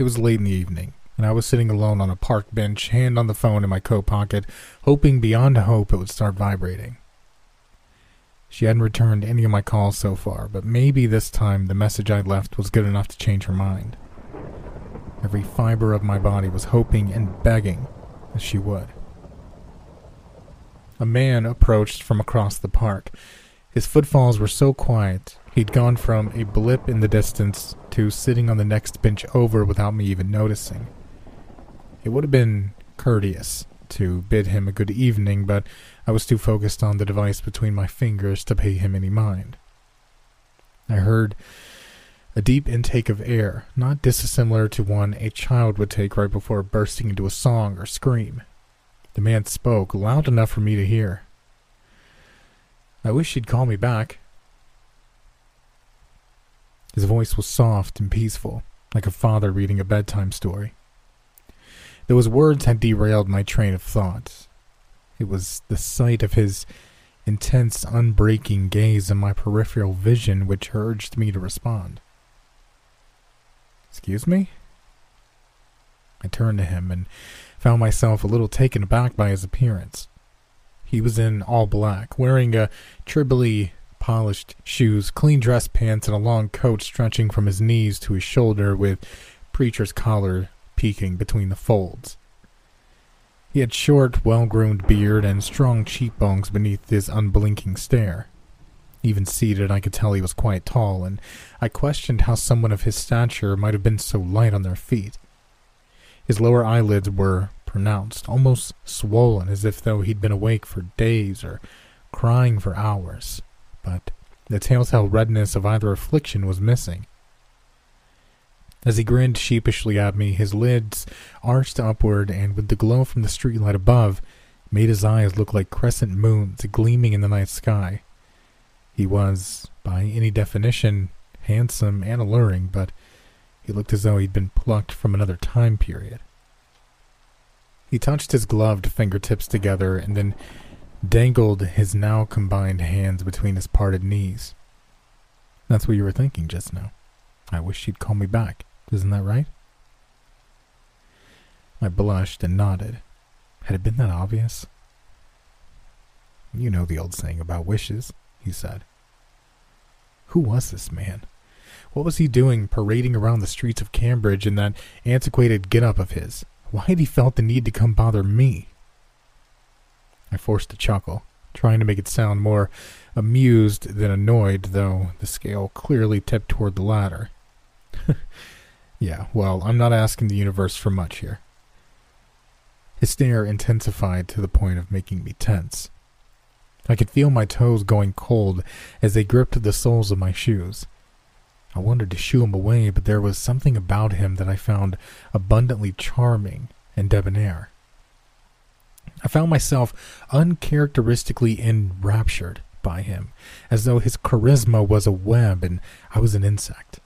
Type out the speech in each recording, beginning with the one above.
It was late in the evening, and I was sitting alone on a park bench, hand on the phone in my coat pocket, hoping beyond hope it would start vibrating. She hadn't returned any of my calls so far, but maybe this time the message I'd left was good enough to change her mind. Every fiber of my body was hoping and begging that she would. A man approached from across the park. His footfalls were so quiet, he'd gone from a blip in the distance to sitting on the next bench over without me even noticing. It would have been courteous to bid him a good evening, but I was too focused on the device between my fingers to pay him any mind. I heard a deep intake of air, not dissimilar to one a child would take right before bursting into a song or scream. The man spoke, loud enough for me to hear. I wish she'd call me back. His voice was soft and peaceful, like a father reading a bedtime story. Those words had derailed my train of thought. It was the sight of his intense, unbreaking gaze in my peripheral vision which urged me to respond. Excuse me? I turned to him and found myself a little taken aback by his appearance. He was in all black, wearing a trilby polished shoes, clean dress pants, and a long coat stretching from his knees to his shoulder with preacher's collar peeking between the folds. He had short, well groomed beard and strong cheekbones beneath his unblinking stare. Even seated, I could tell he was quite tall, and I questioned how someone of his stature might have been so light on their feet. His lower eyelids were pronounced, almost swollen, as if though he'd been awake for days or crying for hours, but the telltale redness of either affliction was missing. As he grinned sheepishly at me, his lids arched upward, and with the glow from the streetlight above, made his eyes look like crescent moons gleaming in the night sky. He was, by any definition, handsome and alluring, but he looked as though he'd been plucked from another time period. He touched his gloved fingertips together and then dangled his now combined hands between his parted knees. That's what you were thinking just now. I wish she'd call me back. Isn't that right? I blushed and nodded. Had it been that obvious? You know the old saying about wishes, he said. Who was this man? What was he doing parading around the streets of Cambridge in that antiquated get up of his? Why had he felt the need to come bother me? I forced a chuckle, trying to make it sound more amused than annoyed, though the scale clearly tipped toward the latter. Yeah, well, I'm not asking the universe for much here. His stare intensified to the point of making me tense. I could feel my toes going cold as they gripped the soles of my shoes. I wanted to shoo him away, but there was something about him that I found abundantly charming and debonair. I found myself uncharacteristically enraptured by him, as though his charisma was a web and I was an insect.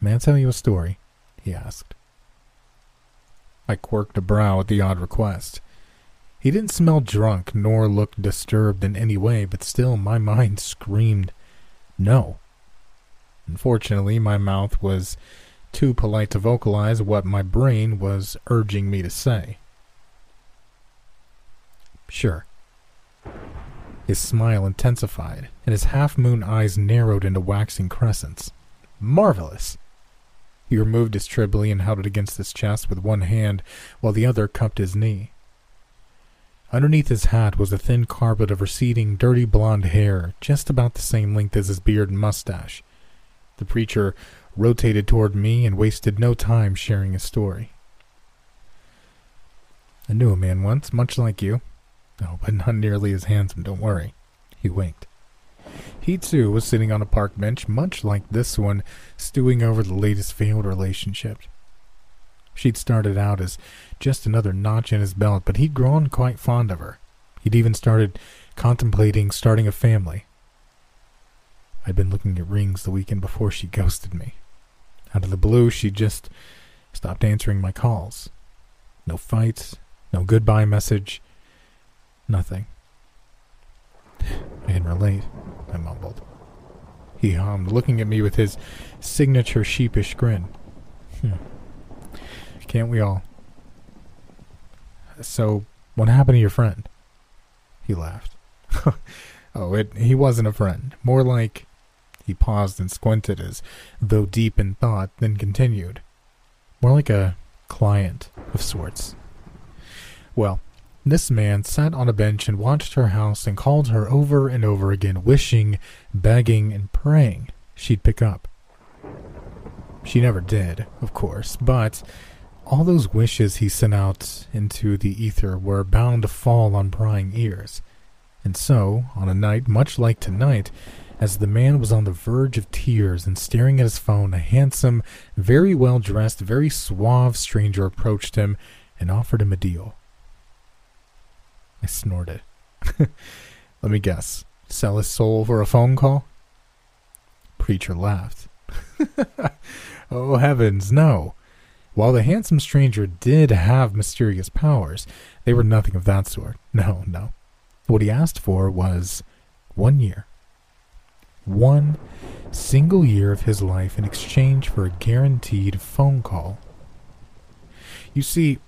May I tell you a story? he asked. I quirked a brow at the odd request. He didn't smell drunk nor look disturbed in any way, but still my mind screamed no. Unfortunately, my mouth was too polite to vocalize what my brain was urging me to say. Sure. His smile intensified, and his half moon eyes narrowed into waxing crescents. Marvelous! He removed his trilby and held it against his chest with one hand, while the other cupped his knee. Underneath his hat was a thin carpet of receding, dirty blonde hair, just about the same length as his beard and mustache. The preacher rotated toward me and wasted no time sharing his story. I knew a man once, much like you. Oh, but not nearly as handsome, don't worry. He winked. He too was sitting on a park bench, much like this one, stewing over the latest failed relationship. She'd started out as just another notch in his belt, but he'd grown quite fond of her. He'd even started contemplating starting a family. I'd been looking at rings the weekend before she ghosted me. Out of the blue, she just stopped answering my calls. No fights, no goodbye message, nothing. I can relate. I mumbled. He hummed, looking at me with his signature sheepish grin. Hmm. Can't we all? So, what happened to your friend? He laughed. oh, it, he wasn't a friend. More like. He paused and squinted as though deep in thought, then continued. More like a client of sorts. Well, this man sat on a bench and watched her house and called her over and over again, wishing, begging, and praying she'd pick up. She never did, of course, but all those wishes he sent out into the ether were bound to fall on prying ears. And so, on a night much like tonight, as the man was on the verge of tears and staring at his phone, a handsome, very well dressed, very suave stranger approached him and offered him a deal. I snorted. Let me guess. Sell his soul for a phone call? Preacher laughed. oh, heavens, no. While the handsome stranger did have mysterious powers, they were nothing of that sort. No, no. What he asked for was one year. One single year of his life in exchange for a guaranteed phone call. You see,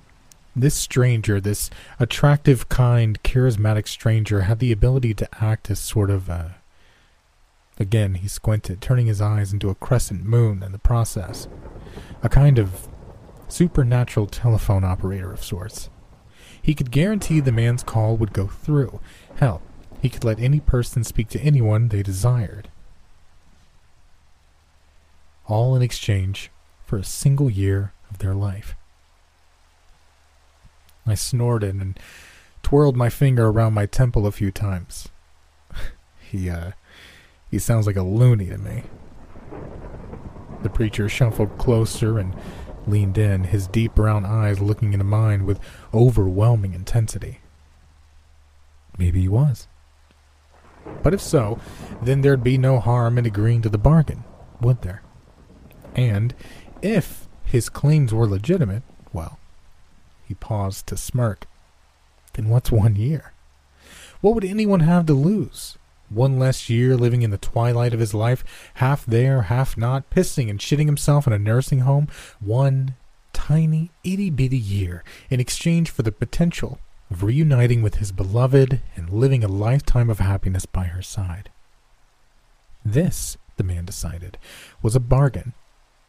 this stranger, this attractive, kind, charismatic stranger, had the ability to act as sort of a. Again, he squinted, turning his eyes into a crescent moon in the process. A kind of supernatural telephone operator of sorts. He could guarantee the man's call would go through. Hell, he could let any person speak to anyone they desired. All in exchange for a single year of their life. I snorted and twirled my finger around my temple a few times. he, uh, he sounds like a loony to me. The preacher shuffled closer and leaned in, his deep brown eyes looking into mine with overwhelming intensity. Maybe he was. But if so, then there'd be no harm in agreeing to the bargain, would there? And if his claims were legitimate, well, he paused to smirk. Then what's one year? What would anyone have to lose? One less year living in the twilight of his life, half there, half not, pissing and shitting himself in a nursing home. One tiny, itty bitty year in exchange for the potential of reuniting with his beloved and living a lifetime of happiness by her side. This, the man decided, was a bargain.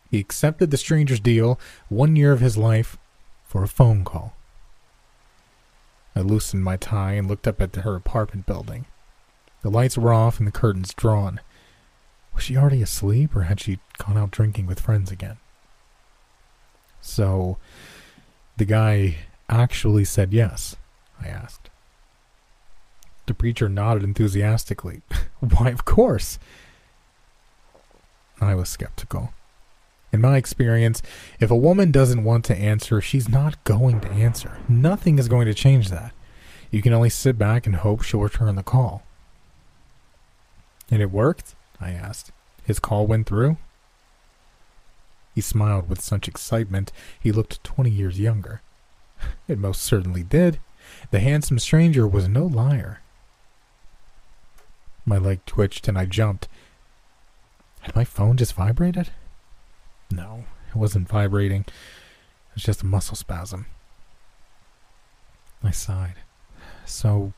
He accepted the stranger's deal, one year of his life, for a phone call. I loosened my tie and looked up at her apartment building. The lights were off and the curtains drawn. Was she already asleep or had she gone out drinking with friends again? So, the guy actually said yes, I asked. The preacher nodded enthusiastically. Why, of course. I was skeptical. In my experience, if a woman doesn't want to answer, she's not going to answer. Nothing is going to change that. You can only sit back and hope she'll return the call. And it worked? I asked. His call went through? He smiled with such excitement he looked twenty years younger. It most certainly did. The handsome stranger was no liar. My leg twitched and I jumped. Had my phone just vibrated? No, it wasn't vibrating. It was just a muscle spasm. I sighed. So,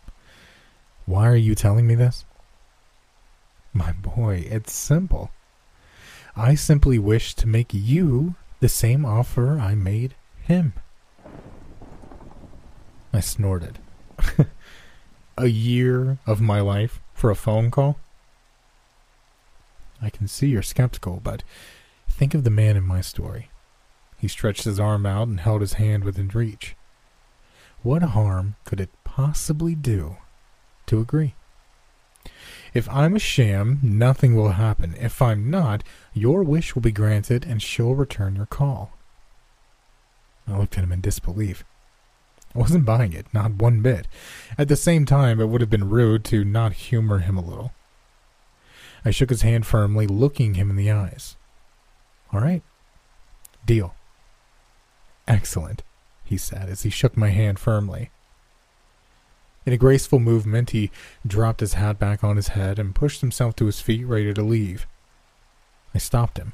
why are you telling me this? My boy, it's simple. I simply wish to make you the same offer I made him. I snorted. a year of my life for a phone call? I can see you're skeptical, but Think of the man in my story. He stretched his arm out and held his hand within reach. What harm could it possibly do to agree? If I'm a sham, nothing will happen. If I'm not, your wish will be granted and she'll return your call. I looked at him in disbelief. I wasn't buying it, not one bit. At the same time, it would have been rude to not humor him a little. I shook his hand firmly, looking him in the eyes. All right. Deal. Excellent, he said as he shook my hand firmly. In a graceful movement, he dropped his hat back on his head and pushed himself to his feet, ready to leave. I stopped him.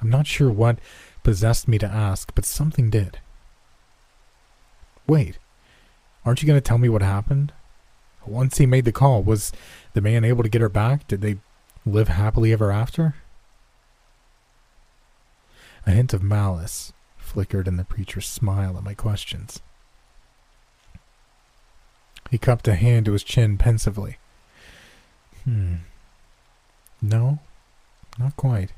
I'm not sure what possessed me to ask, but something did. Wait, aren't you going to tell me what happened? Once he made the call, was the man able to get her back? Did they live happily ever after? A hint of malice flickered in the preacher's smile at my questions. He cupped a hand to his chin pensively. Hmm. No, not quite.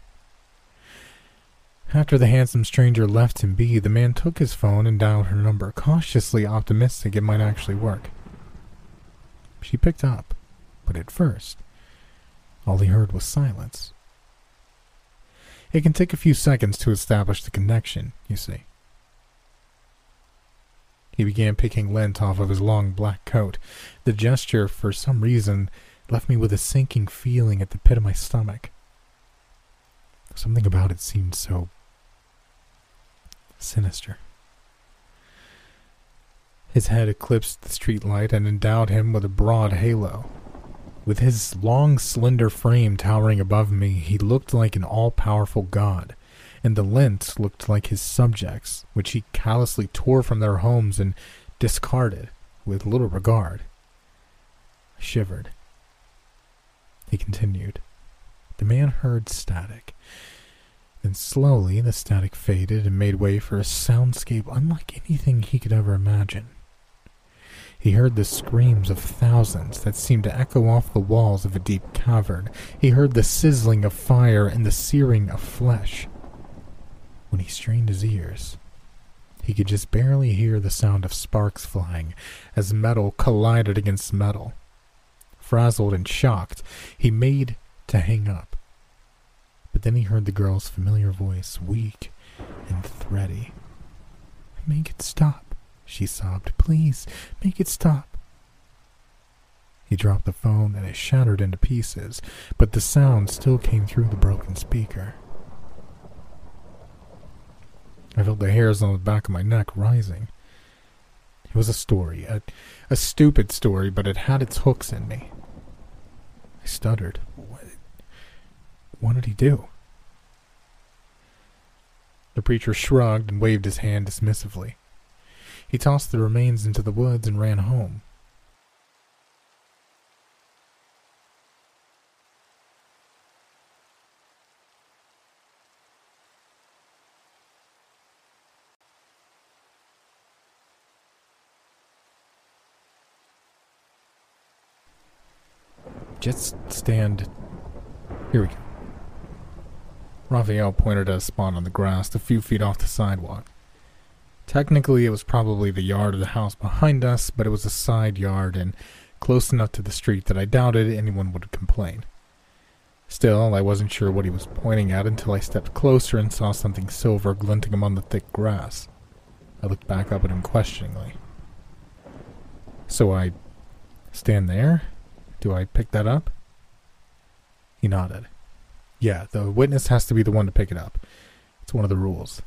After the handsome stranger left him be, the man took his phone and dialed her number, cautiously optimistic it might actually work. She picked up, but at first, all he heard was silence. It can take a few seconds to establish the connection, you see. He began picking lint off of his long black coat. The gesture, for some reason, left me with a sinking feeling at the pit of my stomach. Something about it seemed so sinister. His head eclipsed the streetlight and endowed him with a broad halo. With his long, slender frame towering above me, he looked like an all powerful god, and the lint looked like his subjects, which he callously tore from their homes and discarded with little regard. I shivered. He continued. The man heard static. Then slowly the static faded and made way for a soundscape unlike anything he could ever imagine. He heard the screams of thousands that seemed to echo off the walls of a deep cavern. He heard the sizzling of fire and the searing of flesh. When he strained his ears, he could just barely hear the sound of sparks flying as metal collided against metal. Frazzled and shocked, he made to hang up. But then he heard the girl's familiar voice, weak and thready. Make it stop she sobbed. Please, make it stop. He dropped the phone and it shattered into pieces, but the sound still came through the broken speaker. I felt the hairs on the back of my neck rising. It was a story, a, a stupid story, but it had its hooks in me. I stuttered. What, what did he do? The preacher shrugged and waved his hand dismissively. He tossed the remains into the woods and ran home. Just stand. Here we go. Raphael pointed at a spot on the grass a few feet off the sidewalk. Technically, it was probably the yard of the house behind us, but it was a side yard and close enough to the street that I doubted anyone would complain. Still, I wasn't sure what he was pointing at until I stepped closer and saw something silver glinting among the thick grass. I looked back up at him questioningly. So I stand there? Do I pick that up? He nodded. Yeah, the witness has to be the one to pick it up. It's one of the rules.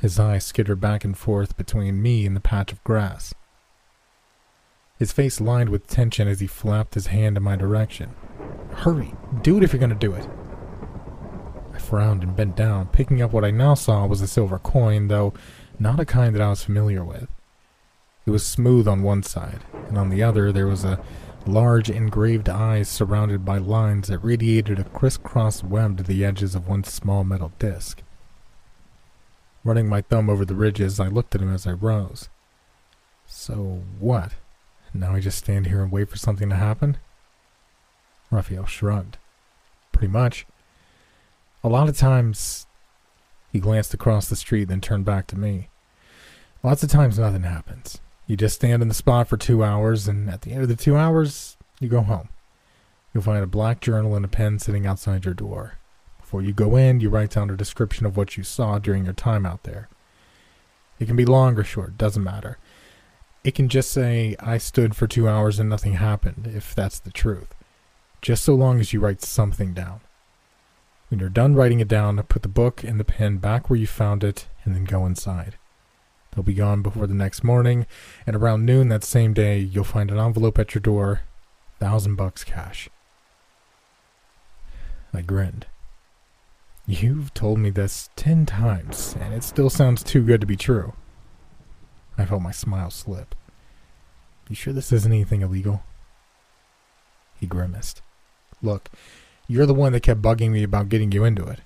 His eyes skittered back and forth between me and the patch of grass. His face lined with tension as he flapped his hand in my direction. Hurry, do it if you're going to do it. I frowned and bent down, picking up what I now saw was a silver coin, though not a kind that I was familiar with. It was smooth on one side, and on the other there was a large engraved eyes surrounded by lines that radiated a crisscross web to the edges of one small metal disc. Running my thumb over the ridges, I looked at him as I rose. So what? Now I just stand here and wait for something to happen? Raphael shrugged. Pretty much. A lot of times, he glanced across the street, then turned back to me. Lots of times nothing happens. You just stand in the spot for two hours, and at the end of the two hours, you go home. You'll find a black journal and a pen sitting outside your door. Before you go in, you write down a description of what you saw during your time out there. It can be long or short, doesn't matter. It can just say, I stood for two hours and nothing happened, if that's the truth. Just so long as you write something down. When you're done writing it down, put the book and the pen back where you found it and then go inside. They'll be gone before the next morning, and around noon that same day, you'll find an envelope at your door, thousand bucks cash. I grinned. You've told me this ten times, and it still sounds too good to be true. I felt my smile slip. You sure this isn't anything illegal? He grimaced. Look, you're the one that kept bugging me about getting you into it.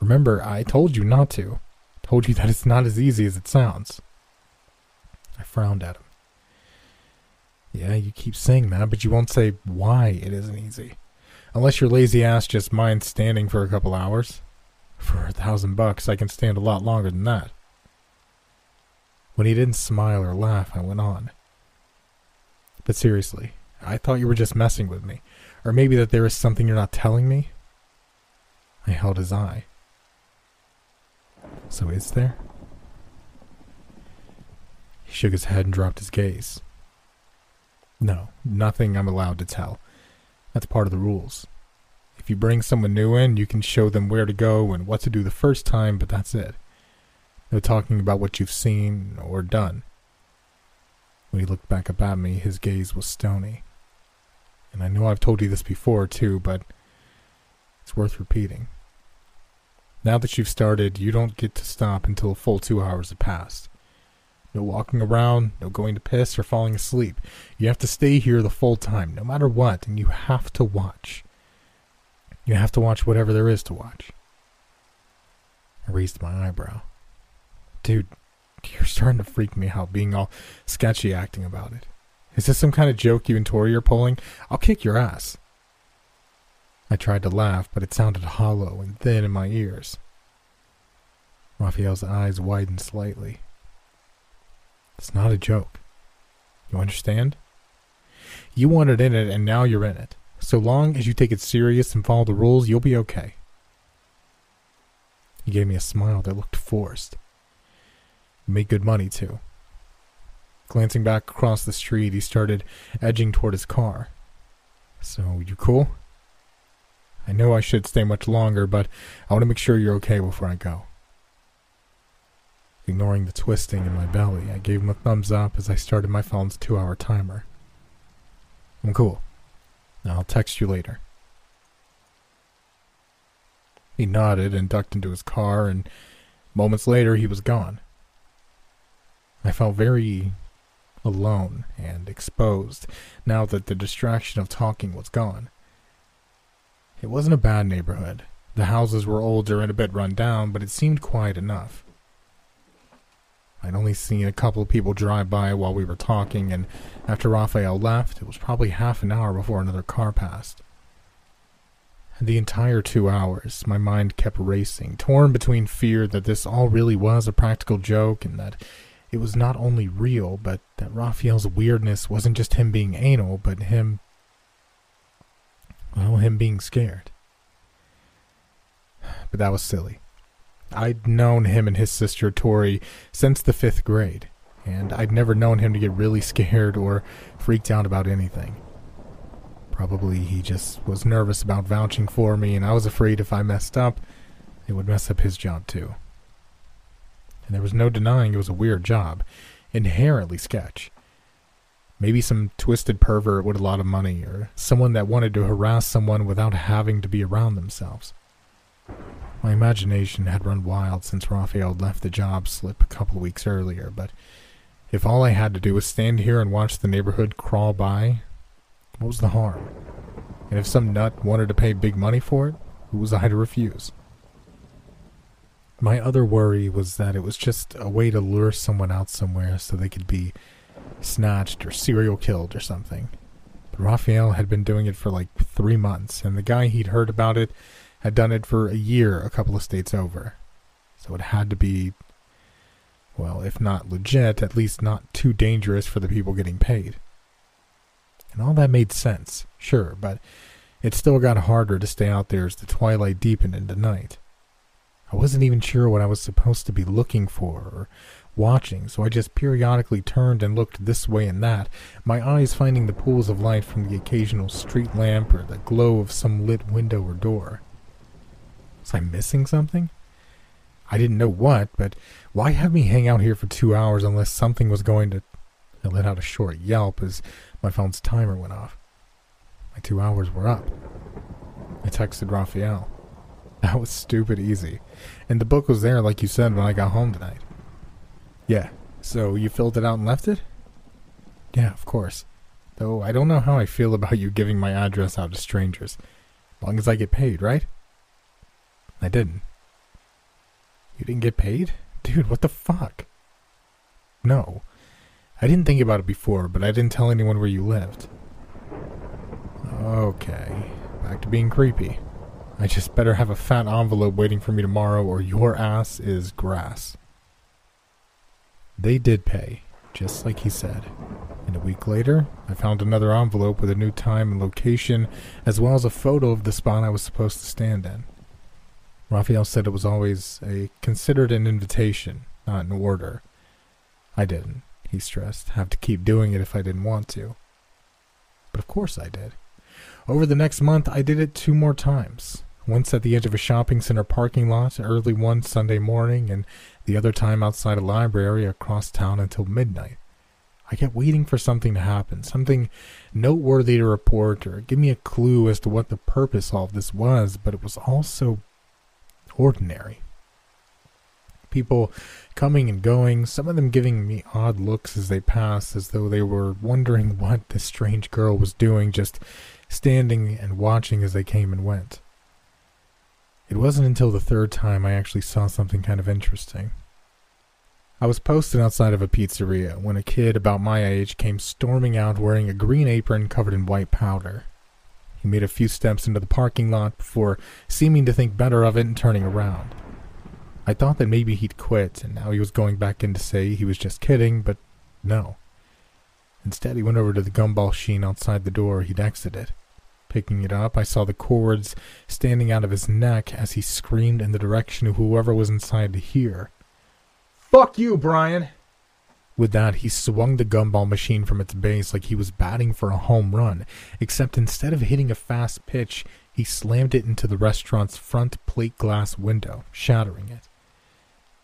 Remember, I told you not to. Told you that it's not as easy as it sounds. I frowned at him. Yeah, you keep saying that, but you won't say why it isn't easy. Unless your lazy ass just minds standing for a couple hours. For a thousand bucks, I can stand a lot longer than that. When he didn't smile or laugh, I went on. But seriously, I thought you were just messing with me. Or maybe that there is something you're not telling me? I held his eye. So is there? He shook his head and dropped his gaze. No, nothing I'm allowed to tell. That's part of the rules. If you bring someone new in, you can show them where to go and what to do the first time, but that's it. No talking about what you've seen or done. When he looked back up at me, his gaze was stony. And I know I've told you this before, too, but it's worth repeating. Now that you've started, you don't get to stop until a full two hours have passed. No walking around, no going to piss or falling asleep. You have to stay here the full time, no matter what, and you have to watch. You have to watch whatever there is to watch. I raised my eyebrow. Dude, you're starting to freak me out being all sketchy acting about it. Is this some kind of joke you and Tori are pulling? I'll kick your ass. I tried to laugh, but it sounded hollow and thin in my ears. Raphael's eyes widened slightly. It's not a joke. You understand? You wanted in it, and now you're in it. So long as you take it serious and follow the rules, you'll be okay. He gave me a smile that looked forced. Make good money, too. Glancing back across the street, he started edging toward his car. So, you cool? I know I should stay much longer, but I want to make sure you're okay before I go. Ignoring the twisting in my belly, I gave him a thumbs up as I started my phone's two hour timer. I'm cool. I'll text you later. He nodded and ducked into his car, and moments later he was gone. I felt very alone and exposed now that the distraction of talking was gone. It wasn't a bad neighborhood. The houses were older and a bit run down, but it seemed quiet enough. I'd only seen a couple of people drive by while we were talking, and after Raphael left, it was probably half an hour before another car passed. The entire two hours, my mind kept racing, torn between fear that this all really was a practical joke and that it was not only real, but that Raphael's weirdness wasn't just him being anal, but him. well, him being scared. But that was silly. I'd known him and his sister Tori since the fifth grade, and I'd never known him to get really scared or freaked out about anything. Probably he just was nervous about vouching for me, and I was afraid if I messed up, it would mess up his job too. And there was no denying it was a weird job, inherently sketch. Maybe some twisted pervert with a lot of money, or someone that wanted to harass someone without having to be around themselves. My imagination had run wild since Raphael left the job slip a couple weeks earlier, but if all I had to do was stand here and watch the neighborhood crawl by, what was the harm? And if some nut wanted to pay big money for it, who was I to refuse? My other worry was that it was just a way to lure someone out somewhere so they could be snatched or serial killed or something. But Raphael had been doing it for like three months, and the guy he'd heard about it had done it for a year a couple of states over. So it had to be, well, if not legit, at least not too dangerous for the people getting paid. And all that made sense, sure, but it still got harder to stay out there as the twilight deepened into night. I wasn't even sure what I was supposed to be looking for or watching, so I just periodically turned and looked this way and that, my eyes finding the pools of light from the occasional street lamp or the glow of some lit window or door. Was I missing something? I didn't know what, but why have me hang out here for two hours unless something was going to. I let out a short yelp as my phone's timer went off. My two hours were up. I texted Raphael. That was stupid easy. And the book was there, like you said, when I got home tonight. Yeah. So you filled it out and left it? Yeah, of course. Though I don't know how I feel about you giving my address out to strangers. As long as I get paid, right? I didn't. You didn't get paid? Dude, what the fuck? No. I didn't think about it before, but I didn't tell anyone where you lived. Okay. Back to being creepy. I just better have a fat envelope waiting for me tomorrow, or your ass is grass. They did pay, just like he said. And a week later, I found another envelope with a new time and location, as well as a photo of the spot I was supposed to stand in. Raphael said it was always a considered an invitation, not an order. I didn't, he stressed, have to keep doing it if I didn't want to. But of course I did. Over the next month, I did it two more times. Once at the edge of a shopping center parking lot early one Sunday morning, and the other time outside a library across town until midnight. I kept waiting for something to happen, something noteworthy to report or give me a clue as to what the purpose of all this was, but it was all so ordinary. People coming and going, some of them giving me odd looks as they passed, as though they were wondering what this strange girl was doing, just standing and watching as they came and went. It wasn't until the third time I actually saw something kind of interesting. I was posted outside of a pizzeria when a kid about my age came storming out wearing a green apron covered in white powder. Made a few steps into the parking lot before seeming to think better of it and turning around. I thought that maybe he'd quit and now he was going back in to say he was just kidding, but no. Instead, he went over to the gumball sheen outside the door he'd exited. Picking it up, I saw the cords standing out of his neck as he screamed in the direction of whoever was inside to hear. Fuck you, Brian! With that, he swung the gumball machine from its base like he was batting for a home run, except instead of hitting a fast pitch, he slammed it into the restaurant's front plate glass window, shattering it.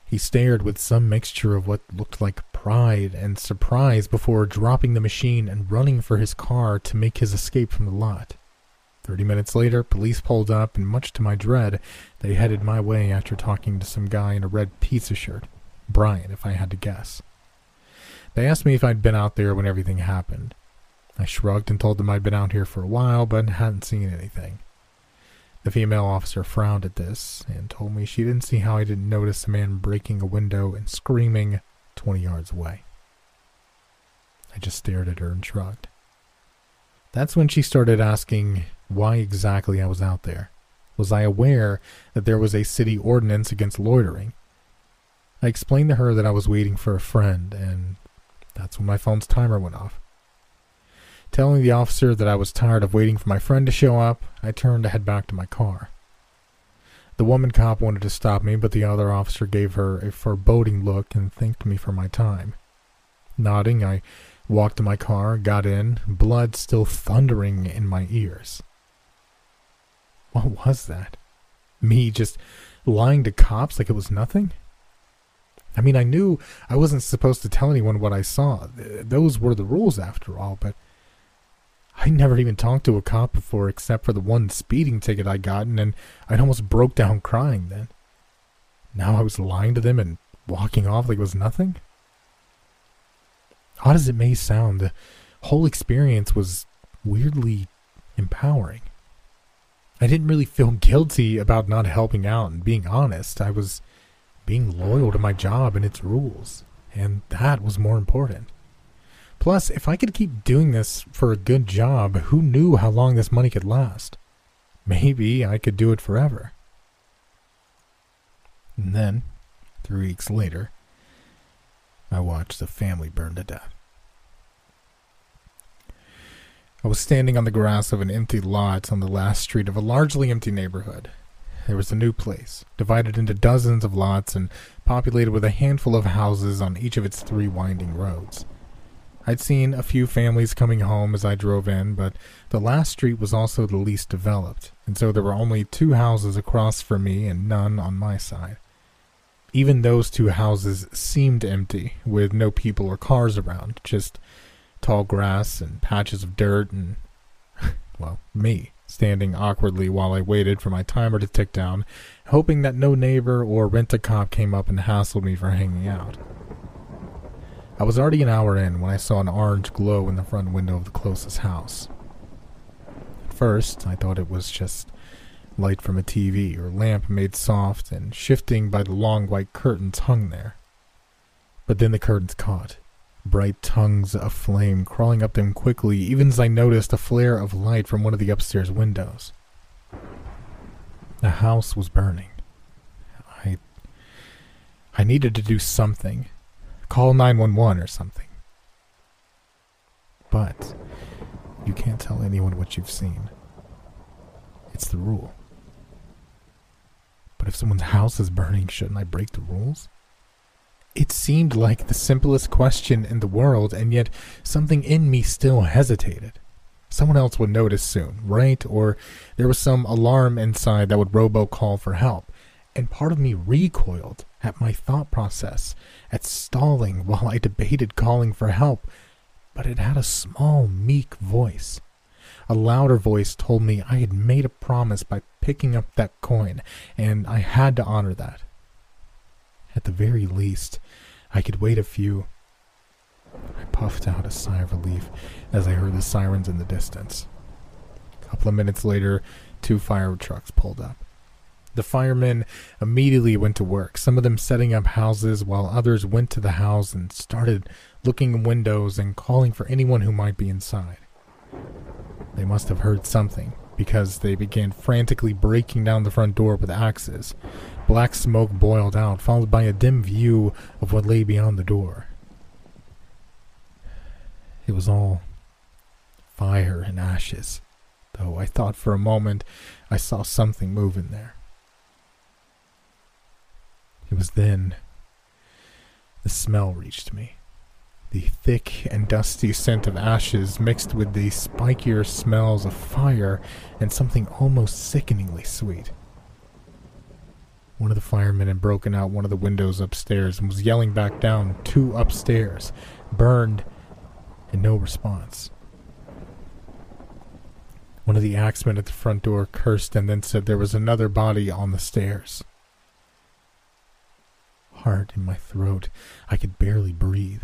He stared with some mixture of what looked like pride and surprise before dropping the machine and running for his car to make his escape from the lot. Thirty minutes later, police pulled up, and much to my dread, they headed my way after talking to some guy in a red pizza shirt. Brian, if I had to guess. They asked me if I'd been out there when everything happened. I shrugged and told them I'd been out here for a while, but hadn't seen anything. The female officer frowned at this and told me she didn't see how I didn't notice a man breaking a window and screaming 20 yards away. I just stared at her and shrugged. That's when she started asking why exactly I was out there. Was I aware that there was a city ordinance against loitering? I explained to her that I was waiting for a friend, and that's when my phone's timer went off. Telling the officer that I was tired of waiting for my friend to show up, I turned to head back to my car. The woman cop wanted to stop me, but the other officer gave her a foreboding look and thanked me for my time. Nodding, I walked to my car, got in, blood still thundering in my ears. What was that? Me just lying to cops like it was nothing? I mean, I knew I wasn't supposed to tell anyone what I saw. Those were the rules, after all, but I never even talked to a cop before except for the one speeding ticket I'd gotten, and I'd almost broke down crying then. Now I was lying to them and walking off like it was nothing? Odd as it may sound, the whole experience was weirdly empowering. I didn't really feel guilty about not helping out and being honest. I was being loyal to my job and its rules, and that was more important. Plus, if I could keep doing this for a good job, who knew how long this money could last? Maybe I could do it forever. And then, three weeks later, I watched the family burn to death. I was standing on the grass of an empty lot on the last street of a largely empty neighborhood. There was a new place, divided into dozens of lots and populated with a handful of houses on each of its three winding roads. I'd seen a few families coming home as I drove in, but the last street was also the least developed, and so there were only two houses across from me and none on my side. Even those two houses seemed empty, with no people or cars around, just tall grass and patches of dirt and, well, me standing awkwardly while I waited for my timer to tick down, hoping that no neighbor or rent a cop came up and hassled me for hanging out. I was already an hour in when I saw an orange glow in the front window of the closest house. At first, I thought it was just light from a TV or lamp made soft and shifting by the long white curtains hung there. But then the curtains caught, bright tongues of flame crawling up them quickly, even as I noticed a flare of light from one of the upstairs windows. The house was burning. I I needed to do something. Call 911 or something. But you can't tell anyone what you've seen. It's the rule. But if someone's house is burning, shouldn't I break the rules? It seemed like the simplest question in the world, and yet something in me still hesitated. Someone else would notice soon, right? Or there was some alarm inside that would robo-call for help. And part of me recoiled at my thought process, at stalling while I debated calling for help. But it had a small, meek voice. A louder voice told me I had made a promise by picking up that coin, and I had to honor that. At the very least, I could wait a few. I puffed out a sigh of relief as I heard the sirens in the distance. A couple of minutes later, two fire trucks pulled up. The firemen immediately went to work, some of them setting up houses, while others went to the house and started looking in windows and calling for anyone who might be inside. They must have heard something, because they began frantically breaking down the front door with axes. Black smoke boiled out, followed by a dim view of what lay beyond the door. It was all fire and ashes, though I thought for a moment I saw something move in there. It was then the smell reached me. The thick and dusty scent of ashes mixed with the spikier smells of fire and something almost sickeningly sweet. One of the firemen had broken out one of the windows upstairs and was yelling back down, two upstairs, burned, and no response. One of the axemen at the front door cursed and then said there was another body on the stairs. Heart in my throat, I could barely breathe.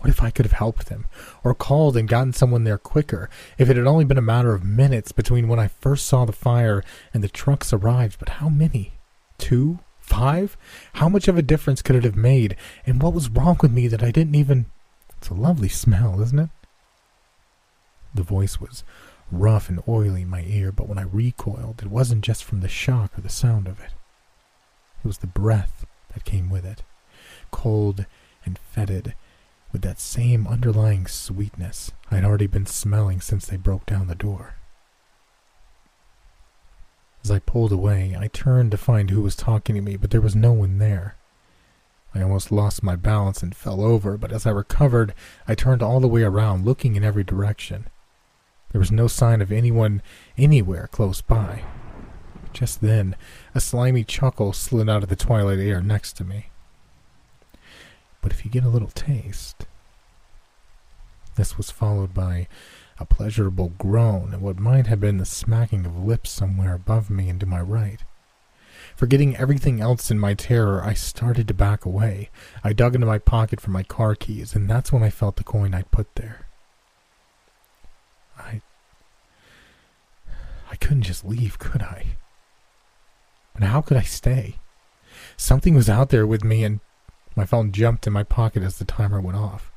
What if I could have helped them, or called and gotten someone there quicker, if it had only been a matter of minutes between when I first saw the fire and the trucks arrived? But how many? Two? Five? How much of a difference could it have made? And what was wrong with me that I didn't even. It's a lovely smell, isn't it? The voice was rough and oily in my ear, but when I recoiled, it wasn't just from the shock or the sound of it. It was the breath that came with it, cold and fetid with that same underlying sweetness I'd already been smelling since they broke down the door. As I pulled away, I turned to find who was talking to me, but there was no one there. I almost lost my balance and fell over, but as I recovered, I turned all the way around, looking in every direction. There was no sign of anyone anywhere close by. Just then, a slimy chuckle slid out of the twilight air next to me. But if you get a little taste. This was followed by a pleasurable groan and what might have been the smacking of lips somewhere above me and to my right. Forgetting everything else in my terror, I started to back away. I dug into my pocket for my car keys, and that's when I felt the coin I'd put there. I. I couldn't just leave, could I? But how could I stay? Something was out there with me, and my phone jumped in my pocket as the timer went off.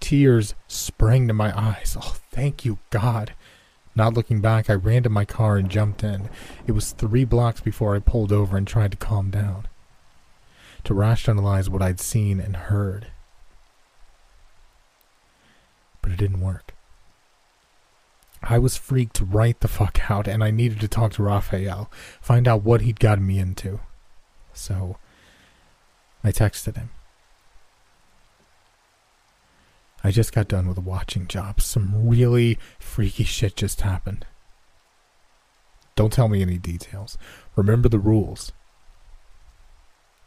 Tears sprang to my eyes. Oh, thank you, God. Not looking back, I ran to my car and jumped in. It was three blocks before I pulled over and tried to calm down, to rationalize what I'd seen and heard. But it didn't work. I was freaked right the fuck out, and I needed to talk to Raphael, find out what he'd gotten me into. So, I texted him. I just got done with a watching job. Some really freaky shit just happened. Don't tell me any details. Remember the rules.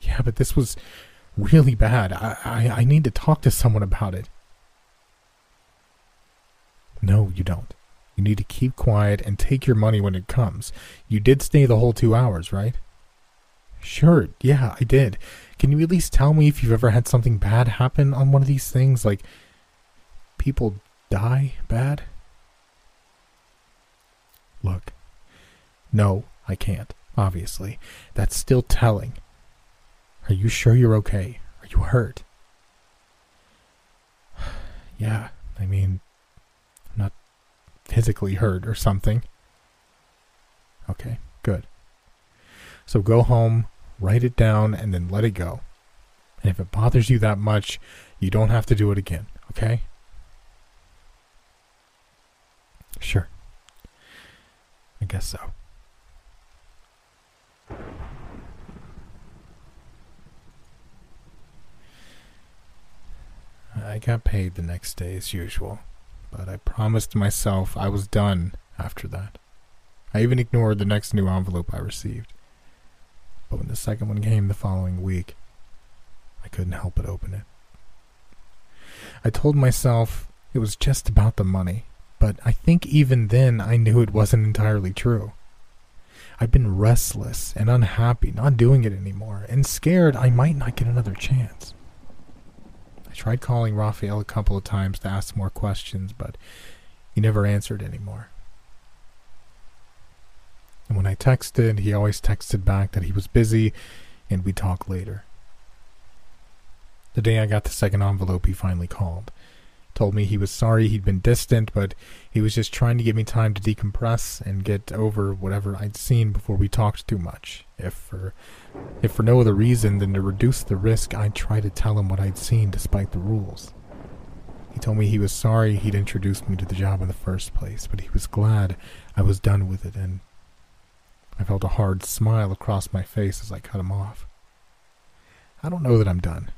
Yeah, but this was really bad. I, I, I need to talk to someone about it. No, you don't. You need to keep quiet and take your money when it comes. You did stay the whole two hours, right? Sure, yeah, I did. Can you at least tell me if you've ever had something bad happen on one of these things? Like, people die bad? Look, no, I can't, obviously. That's still telling. Are you sure you're okay? Are you hurt? yeah, I mean, I'm not physically hurt or something. Okay, good. So go home, write it down, and then let it go. And if it bothers you that much, you don't have to do it again, okay? Sure. I guess so. I got paid the next day as usual, but I promised myself I was done after that. I even ignored the next new envelope I received. But when the second one came the following week, I couldn't help but open it. I told myself it was just about the money, but I think even then I knew it wasn't entirely true. I'd been restless and unhappy not doing it anymore, and scared I might not get another chance. I tried calling Raphael a couple of times to ask more questions, but he never answered anymore. And when I texted, he always texted back that he was busy and we'd talk later. The day I got the second envelope, he finally called. Told me he was sorry he'd been distant, but he was just trying to give me time to decompress and get over whatever I'd seen before we talked too much. If for if for no other reason than to reduce the risk, I'd try to tell him what I'd seen despite the rules. He told me he was sorry he'd introduced me to the job in the first place, but he was glad I was done with it and I felt a hard smile across my face as I cut him off. I don't know that I'm done.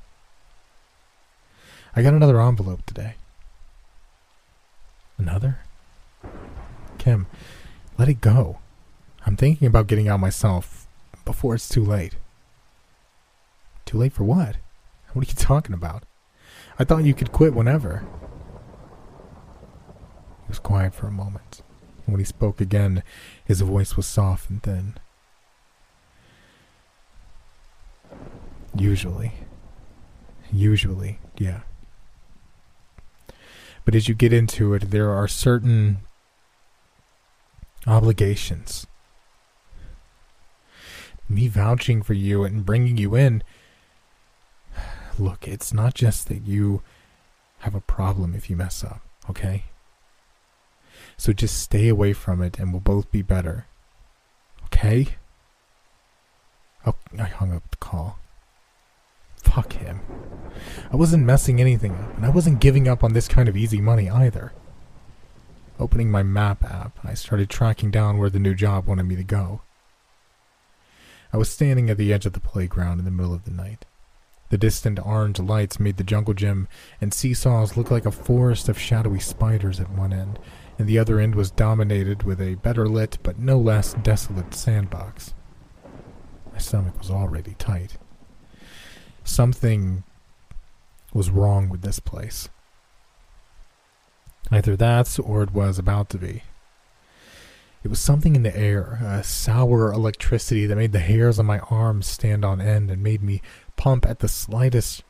I got another envelope today. Another? Kim, let it go. I'm thinking about getting out myself before it's too late. Too late for what? What are you talking about? I thought you could quit whenever. He was quiet for a moment. And when he spoke again, his voice was soft and thin. Usually. Usually, yeah. But as you get into it, there are certain obligations. Me vouching for you and bringing you in. Look, it's not just that you have a problem if you mess up, okay? So just stay away from it and we'll both be better. Okay? Oh, I hung up the call. Fuck him. I wasn't messing anything up, and I wasn't giving up on this kind of easy money either. Opening my map app, I started tracking down where the new job wanted me to go. I was standing at the edge of the playground in the middle of the night. The distant orange lights made the jungle gym and seesaws look like a forest of shadowy spiders at one end, and the other end was dominated with a better lit but no less desolate sandbox. My stomach was already tight. Something was wrong with this place. Either that or it was about to be. It was something in the air, a sour electricity that made the hairs on my arms stand on end and made me pump at the slightest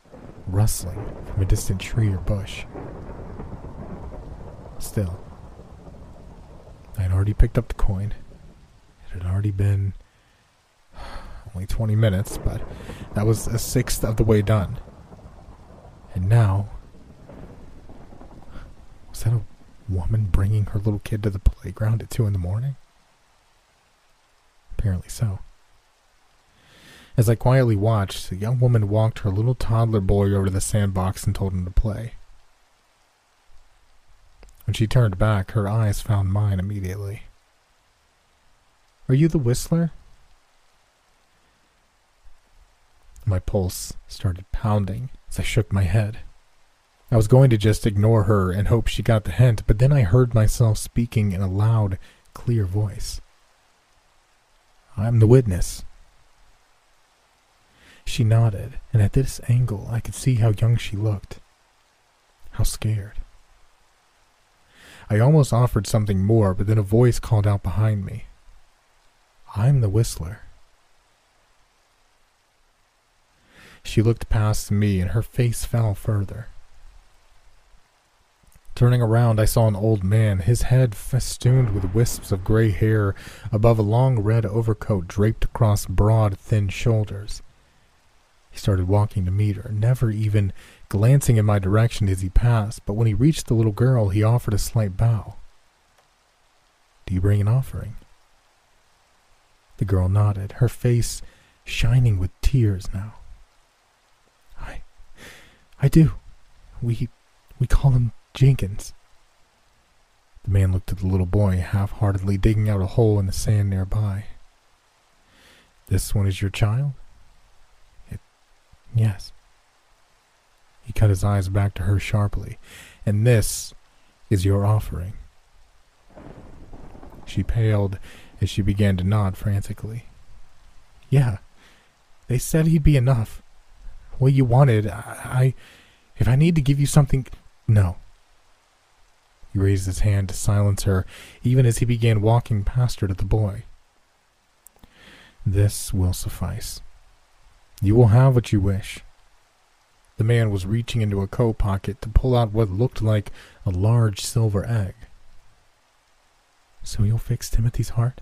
rustling from a distant tree or bush. Still, I had already picked up the coin. It had already been only 20 minutes, but that was a sixth of the way done. And now, was that a woman bringing her little kid to the playground at 2 in the morning? Apparently so. As I quietly watched, the young woman walked her little toddler boy over to the sandbox and told him to play. When she turned back, her eyes found mine immediately. Are you the whistler? My pulse started pounding as I shook my head. I was going to just ignore her and hope she got the hint, but then I heard myself speaking in a loud, clear voice. I'm the witness. She nodded, and at this angle I could see how young she looked. How scared. I almost offered something more, but then a voice called out behind me. I'm the whistler. She looked past me and her face fell further. Turning around, I saw an old man, his head festooned with wisps of gray hair above a long red overcoat draped across broad, thin shoulders. He started walking to meet her, never even glancing in my direction as he passed, but when he reached the little girl, he offered a slight bow. Do you bring an offering? The girl nodded, her face shining with tears now. I I do. We we call him Jenkins. The man looked at the little boy, half heartedly digging out a hole in the sand nearby. This one is your child? It, yes. He cut his eyes back to her sharply. And this is your offering. She paled as she began to nod frantically. Yeah, they said he'd be enough. What you wanted, I. If I need to give you something. No. He raised his hand to silence her, even as he began walking past her to the boy. This will suffice. You will have what you wish. The man was reaching into a coat pocket to pull out what looked like a large silver egg. So you'll fix Timothy's heart?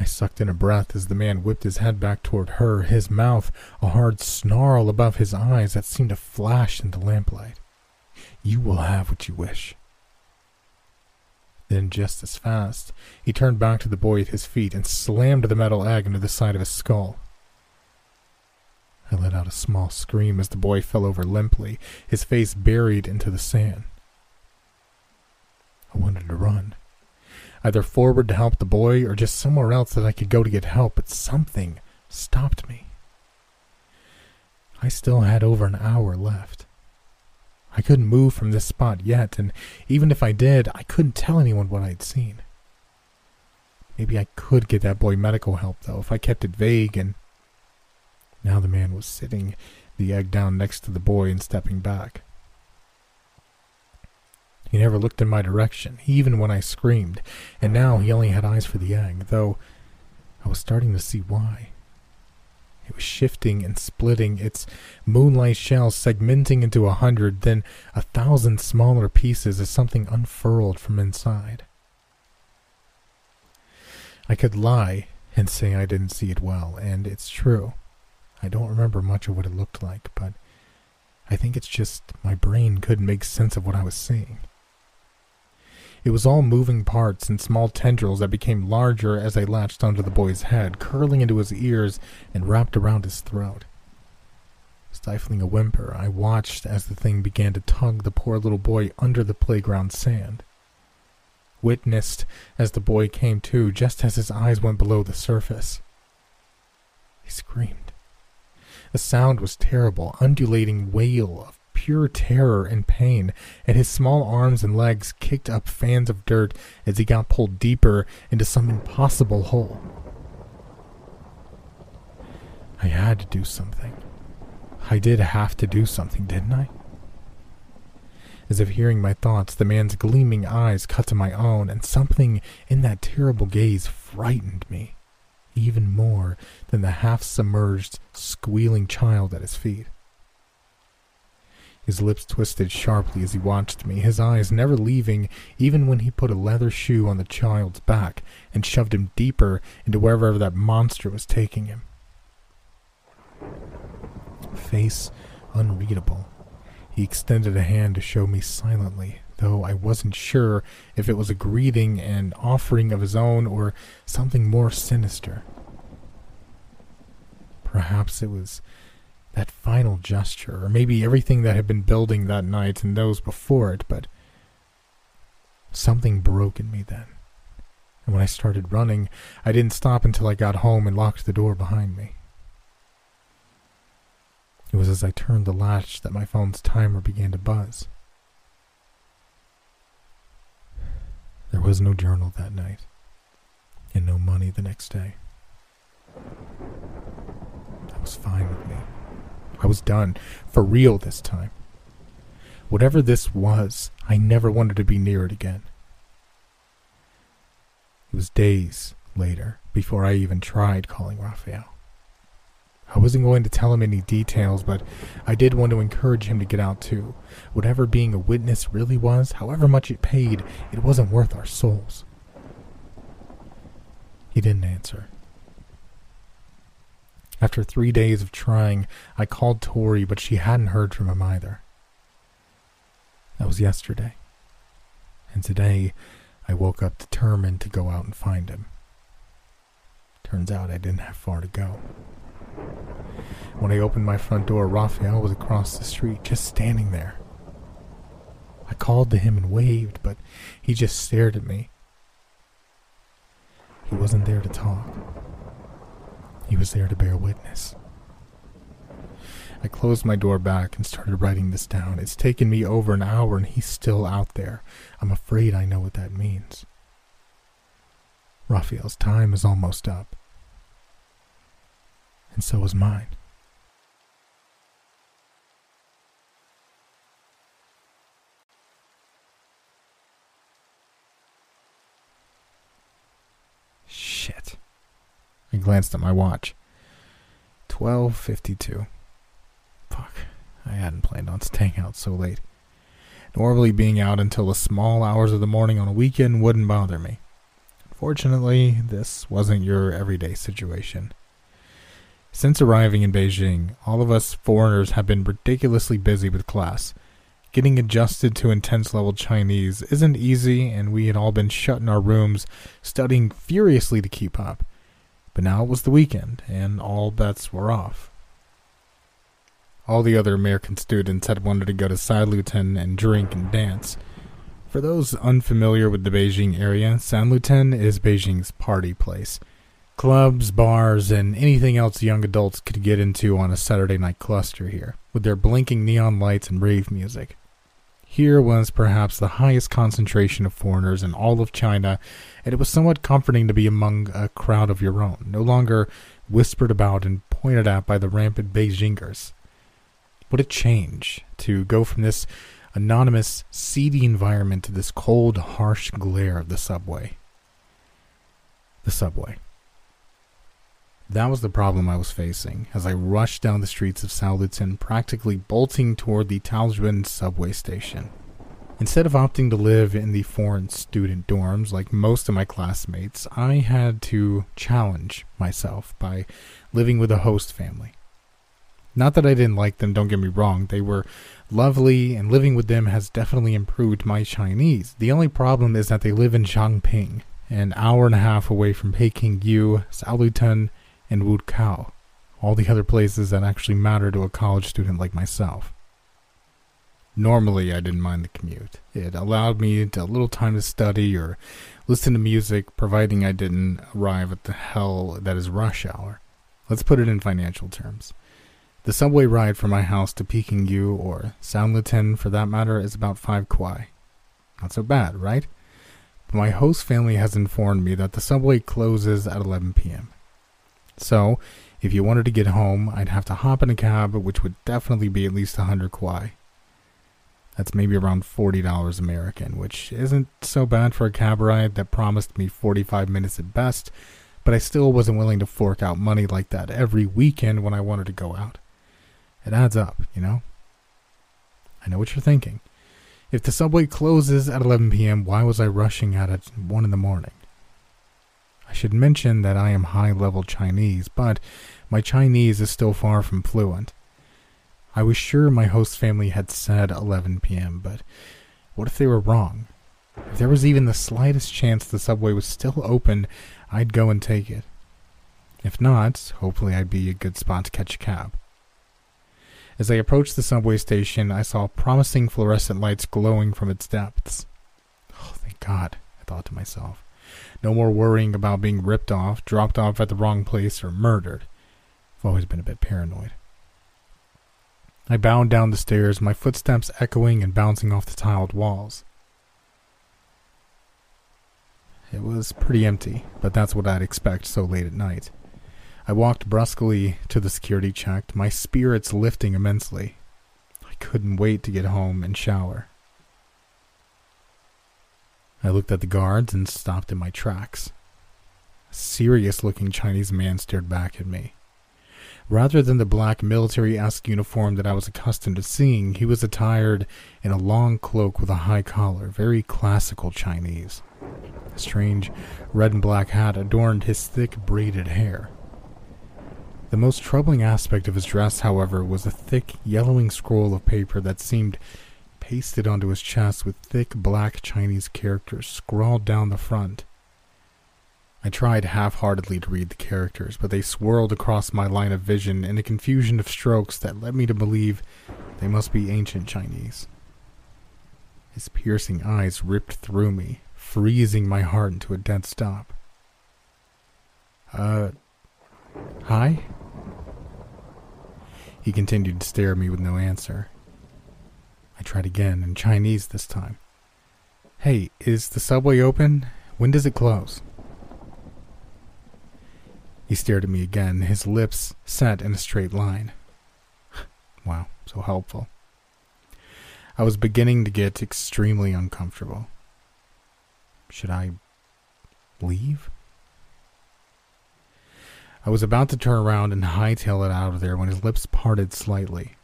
I sucked in a breath as the man whipped his head back toward her, his mouth a hard snarl above his eyes that seemed to flash in the lamplight. You will have what you wish. Then, just as fast, he turned back to the boy at his feet and slammed the metal egg into the side of his skull. I let out a small scream as the boy fell over limply, his face buried into the sand. I wanted to run, either forward to help the boy or just somewhere else that I could go to get help, but something stopped me. I still had over an hour left. I couldn't move from this spot yet, and even if I did, I couldn't tell anyone what I'd seen. Maybe I could get that boy medical help, though, if I kept it vague, and now the man was sitting the egg down next to the boy and stepping back. He never looked in my direction, even when I screamed, and now he only had eyes for the egg, though I was starting to see why. It was shifting and splitting, its moonlight shell segmenting into a hundred, then a thousand smaller pieces as something unfurled from inside. I could lie and say I didn't see it well, and it's true. I don't remember much of what it looked like, but I think it's just my brain couldn't make sense of what I was seeing. It was all moving parts and small tendrils that became larger as they latched onto the boy's head, curling into his ears and wrapped around his throat. Stifling a whimper, I watched as the thing began to tug the poor little boy under the playground sand. Witnessed as the boy came to just as his eyes went below the surface. He screamed. The sound was terrible, undulating wail of pure terror and pain, and his small arms and legs kicked up fans of dirt as he got pulled deeper into some impossible hole. I had to do something. I did have to do something, didn't I? As if hearing my thoughts, the man's gleaming eyes cut to my own, and something in that terrible gaze frightened me, even more than the half submerged, squealing child at his feet. His lips twisted sharply as he watched me, his eyes never leaving even when he put a leather shoe on the child's back and shoved him deeper into wherever that monster was taking him. Face unreadable. He extended a hand to show me silently, though I wasn't sure if it was a greeting and offering of his own or something more sinister. Perhaps it was that final gesture, or maybe everything that had been building that night and those before it, but something broke in me then. And when I started running, I didn't stop until I got home and locked the door behind me. It was as I turned the latch that my phone's timer began to buzz. There was no journal that night, and no money the next day. That was fine with me. I was done, for real this time. Whatever this was, I never wanted to be near it again. It was days later before I even tried calling Raphael. I wasn't going to tell him any details, but I did want to encourage him to get out too. Whatever being a witness really was, however much it paid, it wasn't worth our souls. He didn't answer. After three days of trying, I called Tori, but she hadn't heard from him either. That was yesterday. And today, I woke up determined to go out and find him. Turns out I didn't have far to go. When I opened my front door, Raphael was across the street, just standing there. I called to him and waved, but he just stared at me. He wasn't there to talk. He was there to bear witness. I closed my door back and started writing this down. It's taken me over an hour and he's still out there. I'm afraid I know what that means. Raphael's time is almost up. And so was mine. Shit. I glanced at my watch. 12:52. Fuck. I hadn't planned on staying out so late. Normally being out until the small hours of the morning on a weekend wouldn't bother me. Fortunately, this wasn't your everyday situation. Since arriving in Beijing, all of us foreigners have been ridiculously busy with class. Getting adjusted to intense level Chinese isn't easy, and we had all been shut in our rooms, studying furiously to keep up. But now it was the weekend, and all bets were off. All the other American students had wanted to go to Sanlitun and drink and dance. For those unfamiliar with the Beijing area, Sanlitun is Beijing's party place. Clubs, bars, and anything else young adults could get into on a Saturday night cluster here, with their blinking neon lights and rave music. Here was perhaps the highest concentration of foreigners in all of China, and it was somewhat comforting to be among a crowd of your own, no longer whispered about and pointed at by the rampant Beijingers. What a change to go from this anonymous, seedy environment to this cold, harsh glare of the subway. The subway. That was the problem I was facing as I rushed down the streets of Sanlitun, practically bolting toward the Taoyuan subway station. Instead of opting to live in the foreign student dorms like most of my classmates, I had to challenge myself by living with a host family. Not that I didn't like them, don't get me wrong, they were lovely, and living with them has definitely improved my Chinese. The only problem is that they live in Changping, an hour and a half away from Peking U, Sanlitun, and Wudaokou, all the other places that actually matter to a college student like myself. Normally, I didn't mind the commute. It allowed me a little time to study or listen to music, providing I didn't arrive at the hell that is rush hour. Let's put it in financial terms. The subway ride from my house to Peking U or Sanlitun, for that matter, is about five kuai. Not so bad, right? But my host family has informed me that the subway closes at 11 p.m. So, if you wanted to get home, I'd have to hop in a cab, which would definitely be at least 100 kuai. That's maybe around $40 American, which isn't so bad for a cab ride that promised me 45 minutes at best, but I still wasn't willing to fork out money like that every weekend when I wanted to go out. It adds up, you know? I know what you're thinking. If the subway closes at 11 p.m., why was I rushing out at 1 in the morning? I should mention that I am high level Chinese, but my Chinese is still far from fluent. I was sure my host family had said 11 p.m., but what if they were wrong? If there was even the slightest chance the subway was still open, I'd go and take it. If not, hopefully I'd be a good spot to catch a cab. As I approached the subway station, I saw promising fluorescent lights glowing from its depths. Oh, thank God, I thought to myself. No more worrying about being ripped off, dropped off at the wrong place, or murdered. I've always been a bit paranoid. I bounded down the stairs, my footsteps echoing and bouncing off the tiled walls. It was pretty empty, but that's what I'd expect so late at night. I walked brusquely to the security check, my spirits lifting immensely. I couldn't wait to get home and shower. I looked at the guards and stopped in my tracks. A serious looking Chinese man stared back at me. Rather than the black military esque uniform that I was accustomed to seeing, he was attired in a long cloak with a high collar, very classical Chinese. A strange red and black hat adorned his thick braided hair. The most troubling aspect of his dress, however, was a thick, yellowing scroll of paper that seemed pasted onto his chest with thick black Chinese characters scrawled down the front. I tried half heartedly to read the characters, but they swirled across my line of vision in a confusion of strokes that led me to believe they must be ancient Chinese. His piercing eyes ripped through me, freezing my heart into a dead stop. Uh, hi? He continued to stare at me with no answer. I tried again, in Chinese this time. Hey, is the subway open? When does it close? He stared at me again, his lips set in a straight line. wow, so helpful. I was beginning to get extremely uncomfortable. Should I leave? I was about to turn around and hightail it out of there when his lips parted slightly.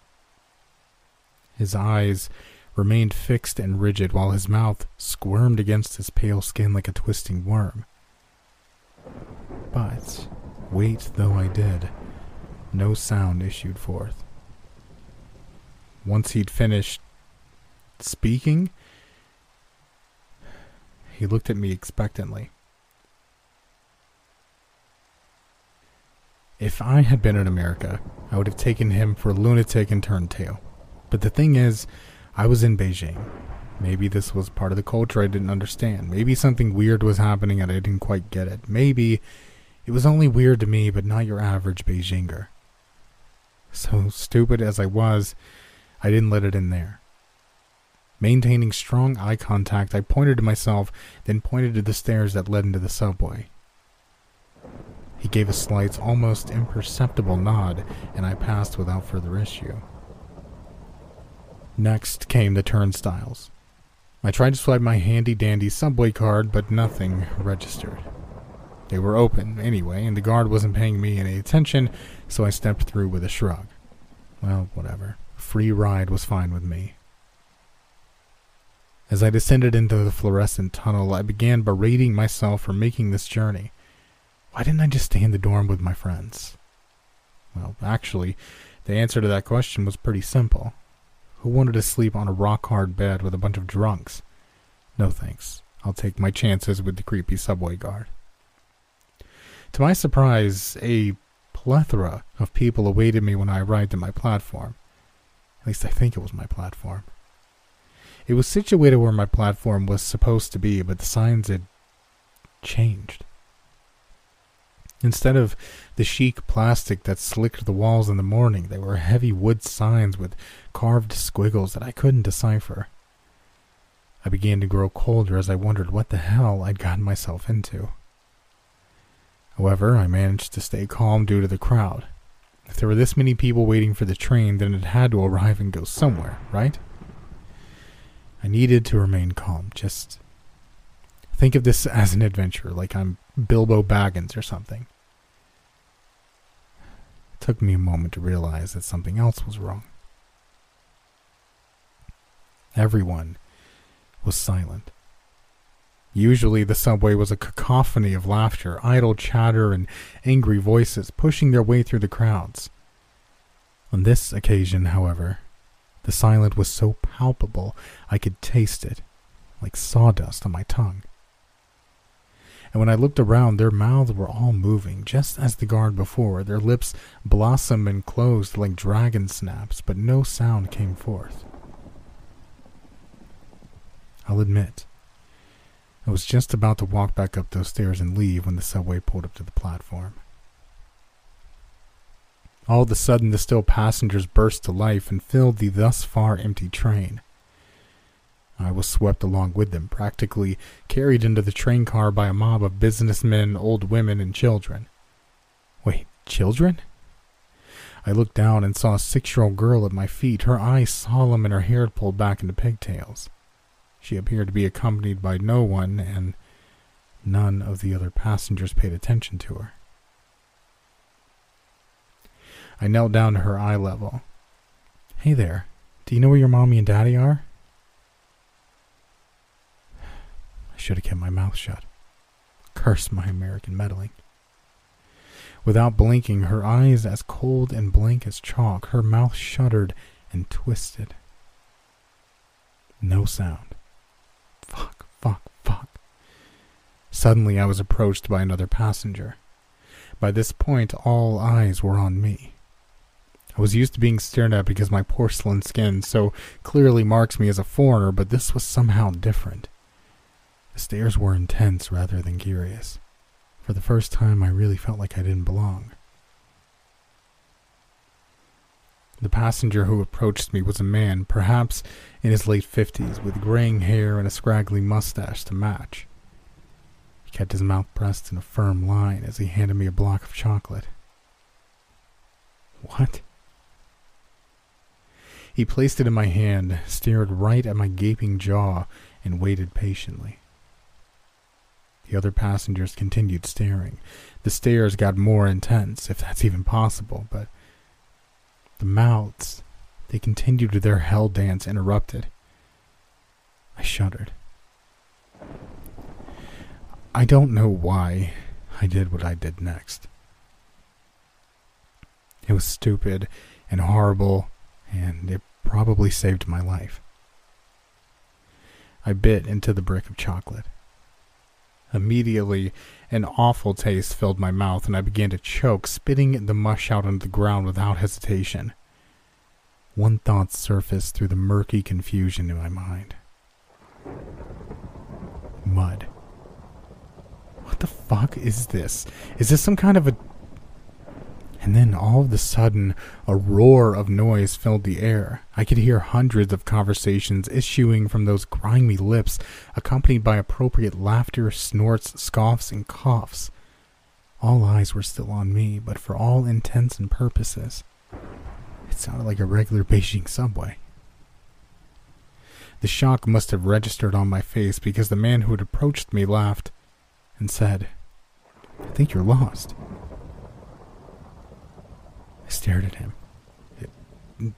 His eyes remained fixed and rigid while his mouth squirmed against his pale skin like a twisting worm. But, wait though I did, no sound issued forth. Once he'd finished speaking, he looked at me expectantly. If I had been in America, I would have taken him for a lunatic and turned tail. But the thing is, I was in Beijing. Maybe this was part of the culture I didn't understand. Maybe something weird was happening and I didn't quite get it. Maybe it was only weird to me, but not your average Beijinger. So stupid as I was, I didn't let it in there. Maintaining strong eye contact, I pointed to myself, then pointed to the stairs that led into the subway. He gave a slight, almost imperceptible nod, and I passed without further issue. Next came the turnstiles. I tried to swipe my handy dandy subway card, but nothing registered. They were open, anyway, and the guard wasn't paying me any attention, so I stepped through with a shrug. Well, whatever. Free ride was fine with me. As I descended into the fluorescent tunnel, I began berating myself for making this journey. Why didn't I just stay in the dorm with my friends? Well, actually, the answer to that question was pretty simple. Who wanted to sleep on a rock hard bed with a bunch of drunks? No thanks. I'll take my chances with the creepy subway guard. To my surprise, a plethora of people awaited me when I arrived at my platform. At least I think it was my platform. It was situated where my platform was supposed to be, but the signs had changed. Instead of the chic plastic that slicked the walls in the morning, they were heavy wood signs with carved squiggles that I couldn't decipher. I began to grow colder as I wondered what the hell I'd gotten myself into. However, I managed to stay calm due to the crowd. If there were this many people waiting for the train, then it had to arrive and go somewhere, right? I needed to remain calm. Just think of this as an adventure, like I'm Bilbo Baggins or something. It took me a moment to realize that something else was wrong. Everyone was silent. Usually, the subway was a cacophony of laughter, idle chatter, and angry voices pushing their way through the crowds. On this occasion, however, the silence was so palpable I could taste it, like sawdust on my tongue and when I looked around, their mouths were all moving, just as the guard before. Their lips blossomed and closed like dragon snaps, but no sound came forth. I'll admit, I was just about to walk back up those stairs and leave when the subway pulled up to the platform. All of a sudden, the still passengers burst to life and filled the thus far empty train. I was swept along with them, practically carried into the train car by a mob of businessmen, old women, and children. Wait, children? I looked down and saw a six year old girl at my feet, her eyes solemn and her hair pulled back into pigtails. She appeared to be accompanied by no one, and none of the other passengers paid attention to her. I knelt down to her eye level. Hey there, do you know where your mommy and daddy are? I should have kept my mouth shut. Curse my American meddling. Without blinking, her eyes as cold and blank as chalk, her mouth shuddered and twisted. No sound. Fuck, fuck, fuck. Suddenly, I was approached by another passenger. By this point, all eyes were on me. I was used to being stared at because my porcelain skin so clearly marks me as a foreigner, but this was somehow different. The stares were intense rather than curious. For the first time, I really felt like I didn't belong. The passenger who approached me was a man, perhaps in his late fifties, with graying hair and a scraggly mustache to match. He kept his mouth pressed in a firm line as he handed me a block of chocolate. What? He placed it in my hand, stared right at my gaping jaw, and waited patiently. The other passengers continued staring. The stares got more intense, if that's even possible, but the mouths, they continued their hell dance interrupted. I shuddered. I don't know why I did what I did next. It was stupid and horrible, and it probably saved my life. I bit into the brick of chocolate. Immediately, an awful taste filled my mouth, and I began to choke, spitting the mush out on the ground without hesitation. One thought surfaced through the murky confusion in my mind mud. What the fuck is this? Is this some kind of a and then all of a sudden, a roar of noise filled the air. I could hear hundreds of conversations issuing from those grimy lips, accompanied by appropriate laughter, snorts, scoffs, and coughs. All eyes were still on me, but for all intents and purposes, it sounded like a regular Beijing subway. The shock must have registered on my face because the man who had approached me laughed and said, I think you're lost. I stared at him.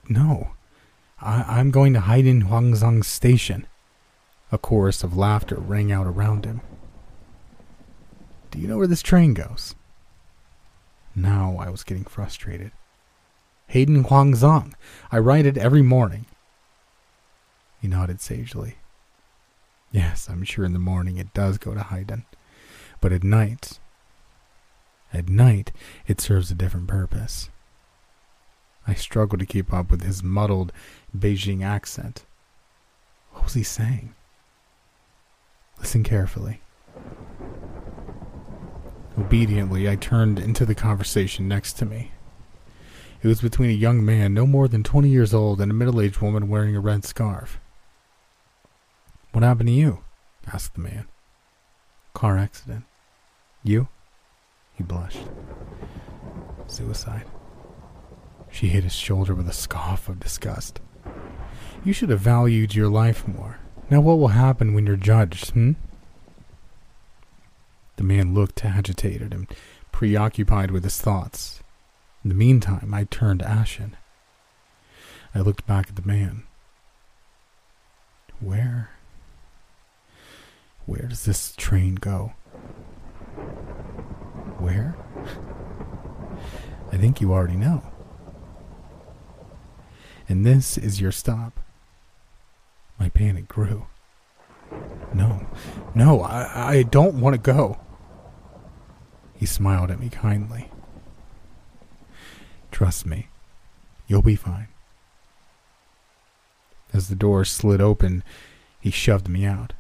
no. I, am going to Haidian Huangzhuang Station. A chorus of laughter rang out around him. Do you know where this train goes? Now I was getting frustrated. Haidian Huangzhuang. I ride it every morning. He nodded sagely. Yes, I'm sure in the morning it does go to Haidian. But at night, at night, it serves a different purpose. I struggled to keep up with his muddled Beijing accent. What was he saying? Listen carefully. Obediently, I turned into the conversation next to me. It was between a young man no more than 20 years old and a middle aged woman wearing a red scarf. What happened to you? asked the man. Car accident. You? He blushed. Suicide. She hit his shoulder with a scoff of disgust. You should have valued your life more. Now, what will happen when you're judged, hmm? The man looked agitated and preoccupied with his thoughts. In the meantime, I turned ashen. I looked back at the man. Where? Where does this train go? Where? I think you already know and this is your stop. My panic grew. No, no, I, I don't want to go. He smiled at me kindly. Trust me, you'll be fine. As the door slid open, he shoved me out.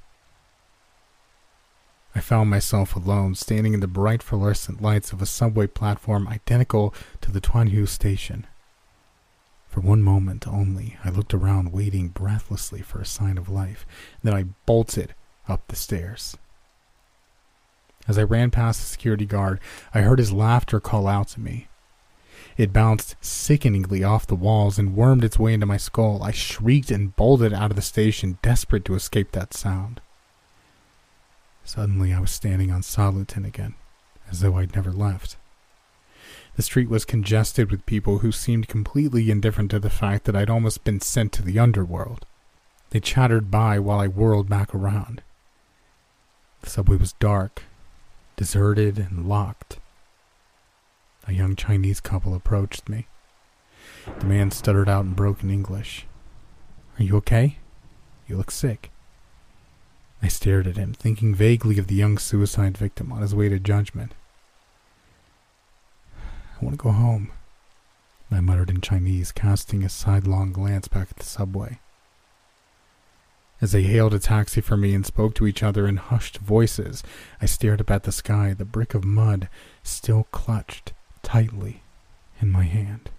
I found myself alone, standing in the bright fluorescent lights of a subway platform identical to the Tuanhu station. For one moment only, I looked around, waiting breathlessly for a sign of life. Then I bolted up the stairs. As I ran past the security guard, I heard his laughter call out to me. It bounced sickeningly off the walls and wormed its way into my skull. I shrieked and bolted out of the station, desperate to escape that sound. Suddenly, I was standing on Sanlitun again, as though I'd never left. The street was congested with people who seemed completely indifferent to the fact that I'd almost been sent to the underworld. They chattered by while I whirled back around. The subway was dark, deserted, and locked. A young Chinese couple approached me. The man stuttered out in broken English. Are you okay? You look sick. I stared at him, thinking vaguely of the young suicide victim on his way to judgment. I want to go home, I muttered in Chinese, casting a sidelong glance back at the subway. As they hailed a taxi for me and spoke to each other in hushed voices, I stared up at the sky, the brick of mud still clutched tightly in my hand.